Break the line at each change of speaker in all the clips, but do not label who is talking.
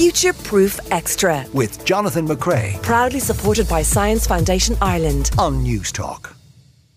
Future Proof Extra.
With Jonathan McCrea.
Proudly supported by Science Foundation Ireland.
On Newstalk.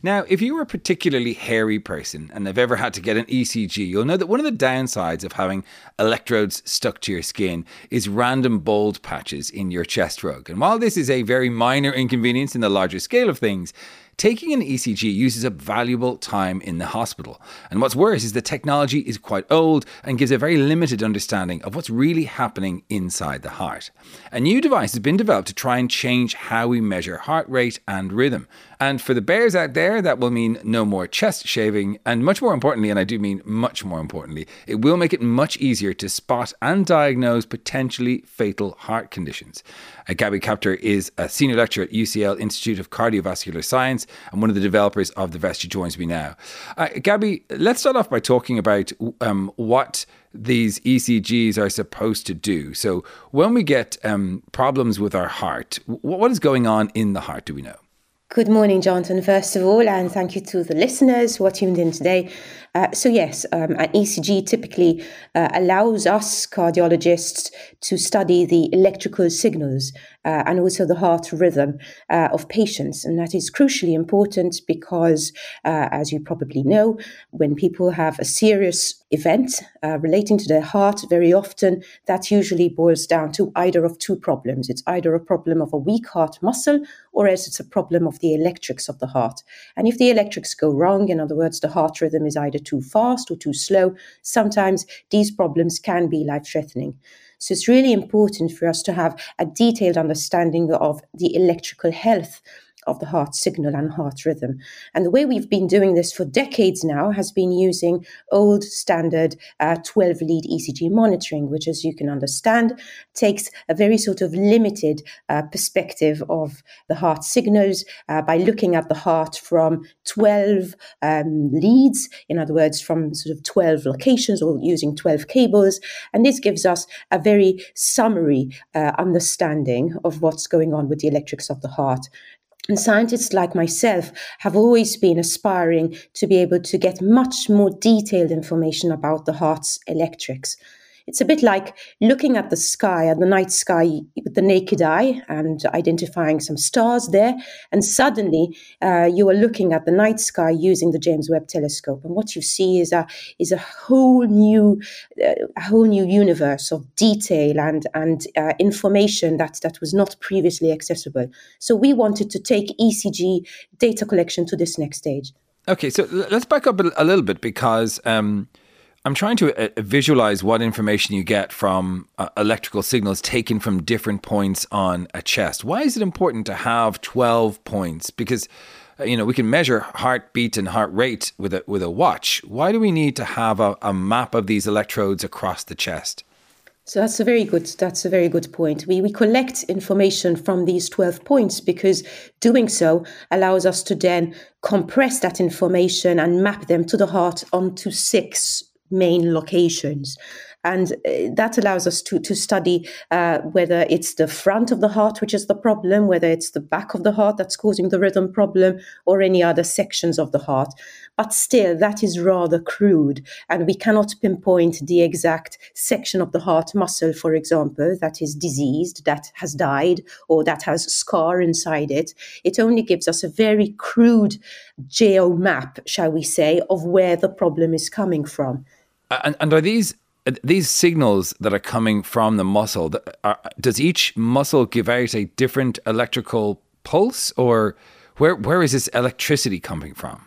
Now, if you are a particularly hairy person and have ever had to get an ECG, you'll know that one of the downsides of having electrodes stuck to your skin is random bald patches in your chest rug. And while this is a very minor inconvenience in the larger scale of things, Taking an ECG uses up valuable time in the hospital. And what's worse is the technology is quite old and gives a very limited understanding of what's really happening inside the heart. A new device has been developed to try and change how we measure heart rate and rhythm. And for the bears out there, that will mean no more chest shaving. And much more importantly, and I do mean much more importantly, it will make it much easier to spot and diagnose potentially fatal heart conditions. Gaby Captur is a senior lecturer at UCL Institute of Cardiovascular Science and one of the developers of the vest. She joins me now. Uh, Gaby, let's start off by talking about um, what these ECGs are supposed to do. So, when we get um, problems with our heart, what is going on in the heart? Do we know?
Good morning, Jonathan, first of all, and thank you to the listeners who are tuned in today. Uh, so, yes, um, an ECG typically uh, allows us cardiologists to study the electrical signals uh, and also the heart rhythm uh, of patients. And that is crucially important because, uh, as you probably know, when people have a serious event uh, relating to their heart, very often that usually boils down to either of two problems. It's either a problem of a weak heart muscle or else it's a problem of the electrics of the heart. And if the electrics go wrong, in other words, the heart rhythm is either too fast or too slow, sometimes these problems can be life threatening. So it's really important for us to have a detailed understanding of the electrical health of the heart signal and heart rhythm. And the way we've been doing this for decades now has been using old standard uh, 12 lead ECG monitoring, which, as you can understand, takes a very sort of limited uh, perspective of the heart signals uh, by looking at the heart from 12 um, leads, in other words, from sort of 12 locations or using 12 cables. And this gives us a very summary uh, understanding of what's going on with the electrics of the heart. And scientists like myself have always been aspiring to be able to get much more detailed information about the heart's electrics. It's a bit like looking at the sky, at the night sky with the naked eye and identifying some stars there. And suddenly uh, you are looking at the night sky using the James Webb telescope. And what you see is a, is a whole new, uh, a whole new universe of detail and, and uh, information that, that was not previously accessible. So we wanted to take ECG data collection to this next stage.
Okay, so let's back up a, little bit because um, I'm trying to uh, visualize what information you get from uh, electrical signals taken from different points on a chest. Why is it important to have 12 points? Because uh, you know we can measure heartbeat and heart rate with a with a watch. Why do we need to have a, a map of these electrodes across the chest?
So that's a very good that's a very good point. We we collect information from these 12 points because doing so allows us to then compress that information and map them to the heart onto six main locations. And uh, that allows us to, to study uh, whether it's the front of the heart, which is the problem, whether it's the back of the heart that's causing the rhythm problem, or any other sections of the heart. But still, that is rather crude, and we cannot pinpoint the exact section of the heart muscle, for example, that is diseased, that has died, or that has scar inside it. It only gives us a very crude geo map, shall we say, of where the problem is coming from.
Uh, and, and are these uh, these signals that are coming from the muscle? Are, does each muscle give out a different electrical pulse, or where where is this electricity coming from?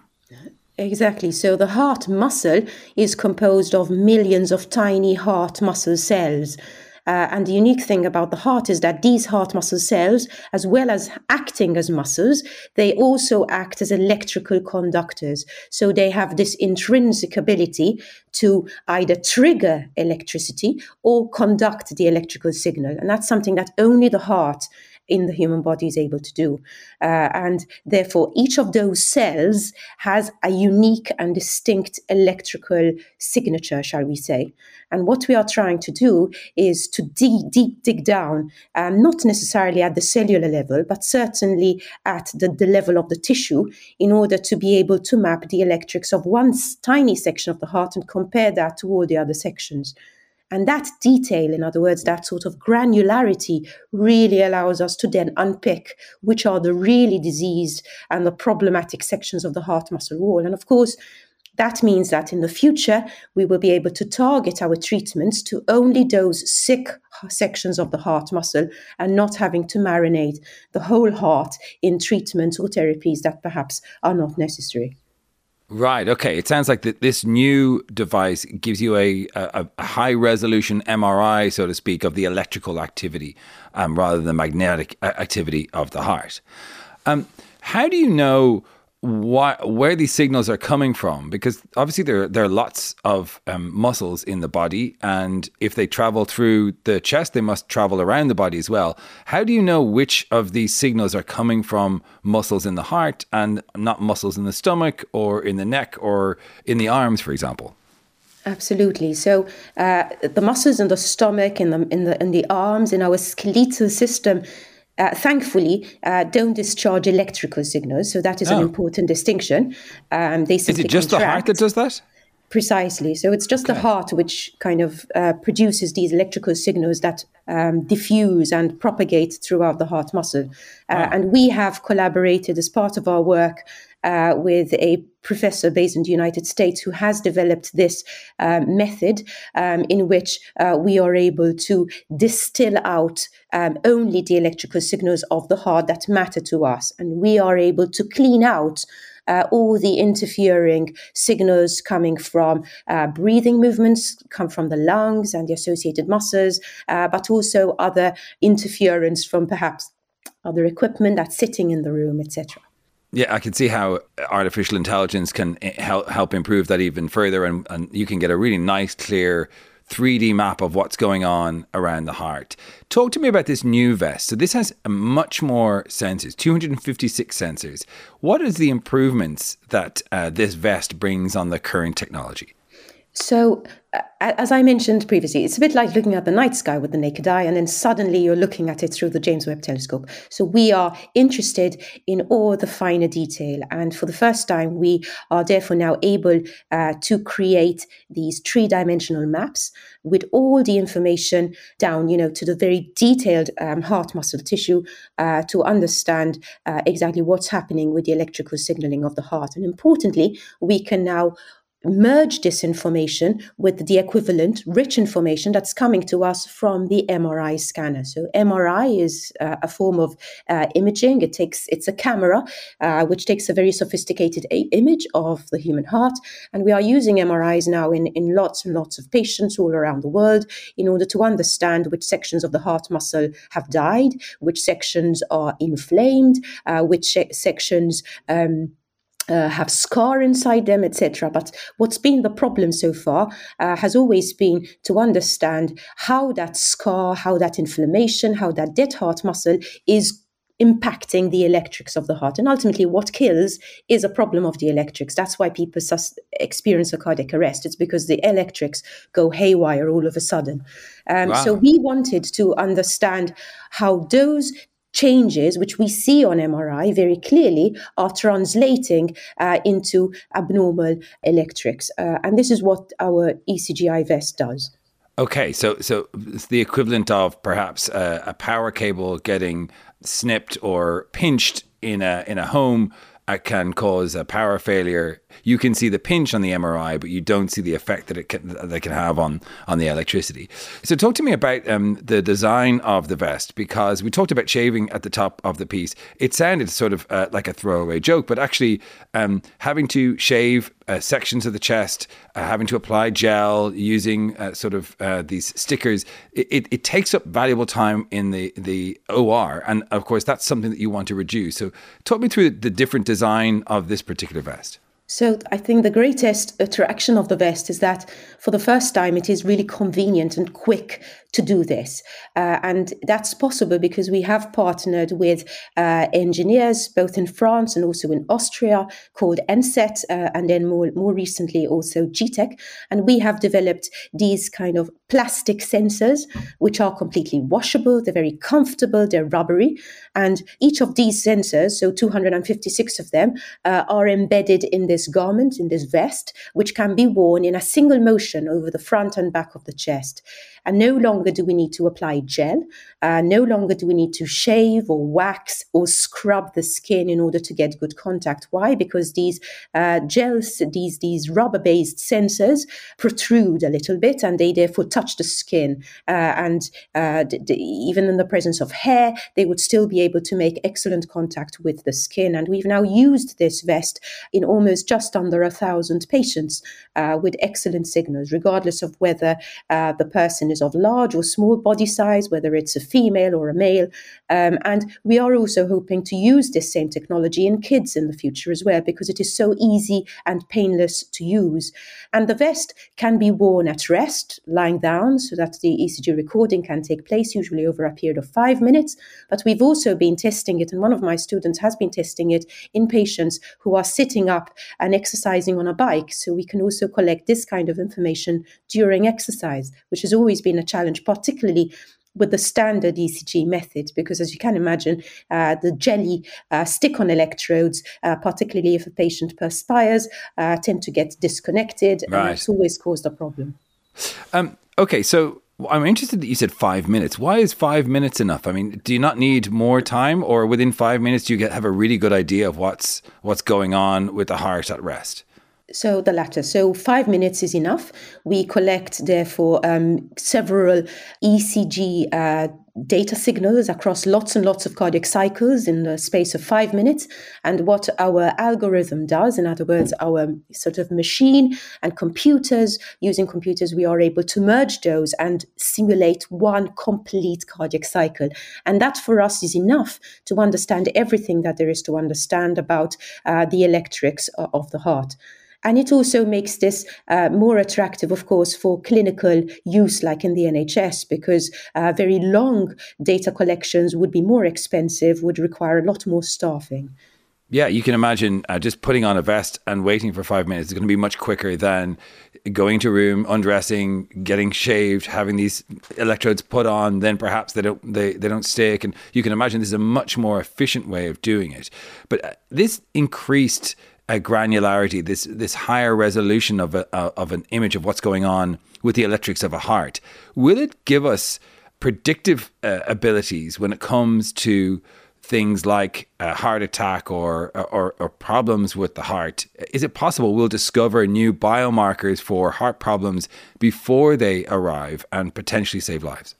Exactly. So the heart muscle is composed of millions of tiny heart muscle cells. Uh, and the unique thing about the heart is that these heart muscle cells, as well as acting as muscles, they also act as electrical conductors. So they have this intrinsic ability to either trigger electricity or conduct the electrical signal. And that's something that only the heart in the human body is able to do. Uh, and therefore, each of those cells has a unique and distinct electrical signature, shall we say. And what we are trying to do is to deep, deep dig down, um, not necessarily at the cellular level, but certainly at the, the level of the tissue, in order to be able to map the electrics of one tiny section of the heart and compare that to all the other sections. And that detail, in other words, that sort of granularity really allows us to then unpick which are the really diseased and the problematic sections of the heart muscle wall. And of course, that means that in the future, we will be able to target our treatments to only those sick sections of the heart muscle and not having to marinate the whole heart in treatments or therapies that perhaps are not necessary.
Right. Okay. It sounds like that this new device gives you a, a, a, high resolution MRI, so to speak, of the electrical activity um, rather than magnetic uh, activity of the heart. Um, how do you know why, where these signals are coming from because obviously there there are lots of um, muscles in the body and if they travel through the chest they must travel around the body as well how do you know which of these signals are coming from muscles in the heart and not muscles in the stomach or in the neck or in the arms for example
Absolutely. So uh, the muscles in the stomach, in the in the in the arms, in our skeletal system, uh, thankfully, uh, don't discharge electrical signals. So that is oh. an important distinction.
Um, they is it just contract. the heart that does that?
Precisely. So it's just okay. the heart which kind of uh, produces these electrical signals that um, diffuse and propagate throughout the heart muscle. Uh, oh. And we have collaborated as part of our work uh, with a professor based in the United States who has developed this um, method um, in which uh, we are able to distill out um, only the electrical signals of the heart that matter to us. And we are able to clean out. Uh, all the interfering signals coming from uh, breathing movements come from the lungs and the associated muscles, uh, but also other interference from perhaps other equipment that's sitting in the room, etc.
Yeah, I can see how artificial intelligence can eh, help help improve that even further, and, and you can get a really nice, clear 3D map of what's going on around the heart. Talk to me about this new vest. So this has much more sensors, 256 sensors. What is the improvements that uh, this vest brings on the current technology?
So as I mentioned previously, it's a bit like looking at the night sky with the naked eye, and then suddenly you're looking at it through the James Webb Telescope. So we are interested in all the finer detail, and for the first time, we are therefore now able uh, to create these three-dimensional maps with all the information down, you know, to the very detailed um, heart muscle tissue uh, to understand uh, exactly what's happening with the electrical signaling of the heart. And importantly, we can now merge this information with the equivalent rich information that's coming to us from the MRI scanner. So MRI is uh, a form of uh, imaging. It takes it's a camera uh, which takes a very sophisticated a- image of the human heart, and we are using MRIs now in in lots and lots of patients all around the world in order to understand which sections of the heart muscle have died, which sections are inflamed, uh, which sections um, uh, have scar inside them, etc. But what's been the problem so far uh, has always been to understand how that scar, how that inflammation, how that dead heart muscle is impacting the electrics of the heart. And ultimately, what kills is a problem of the electrics. That's why people sus- experience a cardiac arrest. It's because the electrics go haywire all of a sudden. Um, wow. So we wanted to understand how those changes, which we see on MRI very clearly, are translating uh, into abnormal electrics. Uh, and this is what our ECGI vest does.
Okay, so so it's the equivalent of perhaps a, a power cable getting snipped or pinched in a in a home uh, can cause a power failure you can see the pinch on the MRI, but you don't see the effect that it can, that can have on on the electricity. So, talk to me about um, the design of the vest because we talked about shaving at the top of the piece. It sounded sort of uh, like a throwaway joke, but actually um, having to shave uh, sections of the chest, uh, having to apply gel, using uh, sort of uh, these stickers, it, it, it, takes up valuable time in the, the OR. And of course, that's something that you want to reduce. So, talk me through the different design of this particular vest.
So I think the greatest attraction of the vest is that for the first time it is really convenient and quick to do this. Uh, and that's possible because we have partnered with uh, engineers both in France and also in Austria called ENSET, uh, and then more, more recently also g.tec. And we have developed these kind of plastic sensors, which are completely washable, they're very comfortable, they're rubbery. And each of these sensors, so 256 of them, uh, are embedded in this garment, in this vest, which can be worn in a single motion over the front and back of the chest. And no longer do we need to apply gel. Uh, no longer do we need to shave or wax or scrub the skin in order to get good contact. Why? Because these uh, gels, these these rubber-based sensors protrude a little bit, and they therefore touch the skin. Uh, and uh, d- d- even in the presence of hair, they would still be able to make excellent contact with the skin. And we've now used this vest in almost just under a thousand patients uh, with excellent signals, regardless of whether the person is of large or small body size, whether it's a female or a male. Um, and we are also hoping to use this same technology in kids in the future as well, because it is so easy and painless to use. And the vest can be worn at rest, lying down, so that the ECG recording can take place, usually over a period of five minutes. But we've also been testing it, and one of my students has been testing it in patients who are sitting up and exercising on a bike. So we can also collect this kind of information during exercise, which has always been a challenge, particularly with the standard ECG method, because as you can imagine, uh, the jelly uh, stick on electrodes, uh, particularly if a patient perspires, uh, tend to get disconnected,
right.
and it's always caused a problem.
Um, okay, so I'm interested that you said five minutes. Why is five minutes enough? I mean, do you not need more time, or within five minutes do you get, have a really good idea of what's what's going on with the heart at rest?
So the latter. So five minutes is enough. We collect, therefore, um, several ECG uh, data signals across lots and lots of cardiac cycles in the space of five minutes. And what our algorithm does, in other words, our sort of machine and computers, using computers, we are able to merge those and simulate one complete cardiac cycle. And that for us is enough to understand everything that there is to understand about uh, the electrics of the heart. And it also makes this uh, more attractive, of course, for clinical use, like in the NHS, because uh, very long data collections would be more expensive, would require a lot more staffing.
Yeah, you can imagine uh, just putting on a vest and waiting for five minutes is going to be much quicker than going to a room, undressing, getting shaved, having these electrodes put on. Then perhaps they don't they, they don't stick, and you can imagine this is a much more efficient way of doing it. But uh, this increased uh, granularity, this this higher resolution of a, of an image of what's going on with the electrics of a heart, will it give us predictive uh, abilities when it comes to things like a heart attack or, or, or problems with the heart? Is it possible we'll discover new biomarkers for heart problems before they arrive and potentially save lives?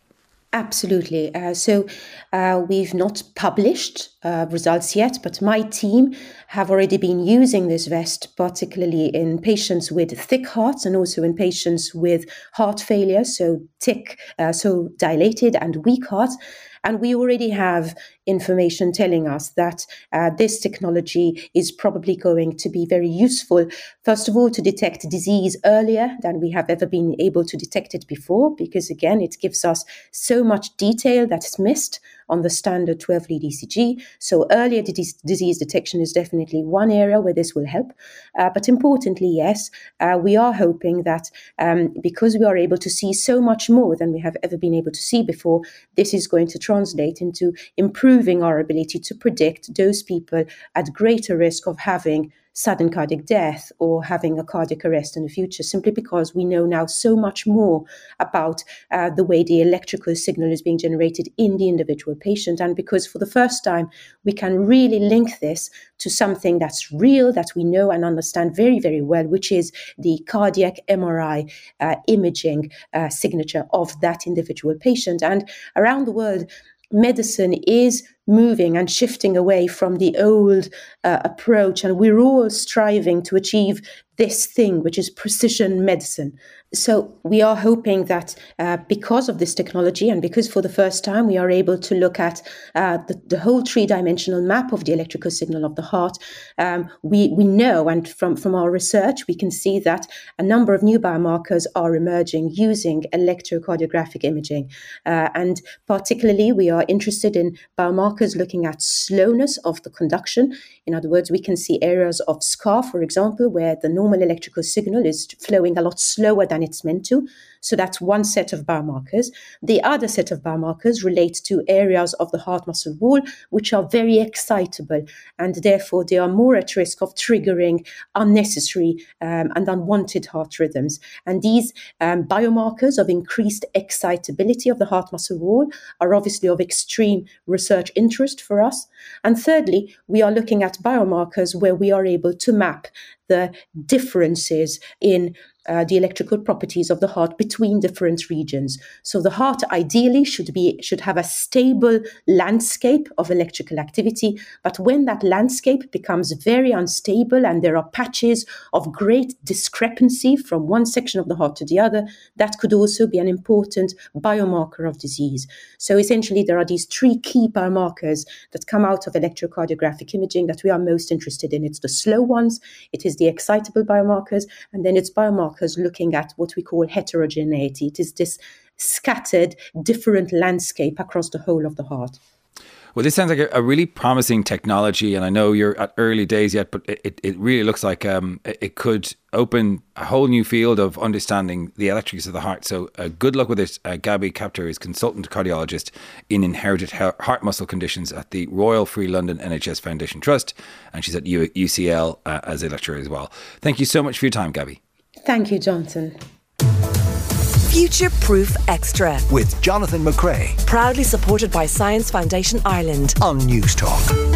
Absolutely. Uh, so uh, we've not published uh, results yet, but my team have already been using this vest, particularly in patients with thick hearts and also in patients with heart failure, so thick, uh, so dilated and weak hearts. And we already have information telling us that uh, this technology is probably going to be very useful, first of all, to detect disease earlier than we have ever been able to detect it before, because again, it gives us so much detail that is missed on the standard 12 lead ECG. So, earlier disease detection is definitely one area where this will help. Uh, but importantly, yes, uh, we are hoping that um, because we are able to see so much more than we have ever been able to see before, this is going to translate into improving our ability to predict those people at greater risk of having sudden cardiac death or having a cardiac arrest in the future, simply because we know now so much more about uh, the way the electrical signal is being generated in the individual patient. And because for the first time, we can really link this to something that's real, that we know and understand very, very well, which is the cardiac MRI uh, imaging uh, signature of that individual patient. And around the world, medicine is moving and shifting away from the old uh, approach. And we're all striving to achieve this thing, which is precision medicine. So we are hoping that uh, because of this technology and because for the first time we are able to look at uh, the, the, whole three-dimensional map of the electrical signal of the heart, um, we, we know and from, from our research we can see that a number of new biomarkers are emerging using electrocardiographic imaging. Uh, and particularly we are interested in biomarkers looking at slowness of the conduction. In other words, we can see areas of scar, for example, where the normal electrical signal is flowing a lot slower than it's meant to. So that's one set of biomarkers. The other set of biomarkers relate to areas of the heart muscle wall which are very excitable and therefore they are more at risk of triggering unnecessary um, and unwanted heart rhythms. And these um, biomarkers of increased excitability of the heart muscle wall are obviously of extreme research interest for us. And thirdly, we are looking at biomarkers where we are able to map the differences in uh, the electrical properties of the heart between different regions. So the heart ideally should be should have a stable landscape of electrical activity, but when that landscape becomes very unstable and there are patches of great discrepancy from one section of the heart to the other, that could also be an important biomarker of disease. So essentially there are these three key biomarkers that come out of electrocardiographic imaging that we are most interested in. It's the slow ones, it is the excitable biomarkers, and then it's biomarkers markers looking at what we call heterogeneity. It is this scattered, different landscape across the whole of the heart.
Well, this sounds like a, a, really promising technology, and I know you're at early days yet, but it, it really looks like um, it could open a whole new field of understanding the electrics of the heart. So, uh, good luck with it. Uh, Gaby Captur is consultant cardiologist in inherited heart muscle conditions at the Royal Free London NHS Foundation Trust, and she's at UCL uh, as a lecturer as well. Thank you so much for your time, Gaby.
Thank you, Jonathan.
Future Proof Extra
with Jonathan McCrea.
Proudly supported by Science Foundation Ireland
on Newstalk.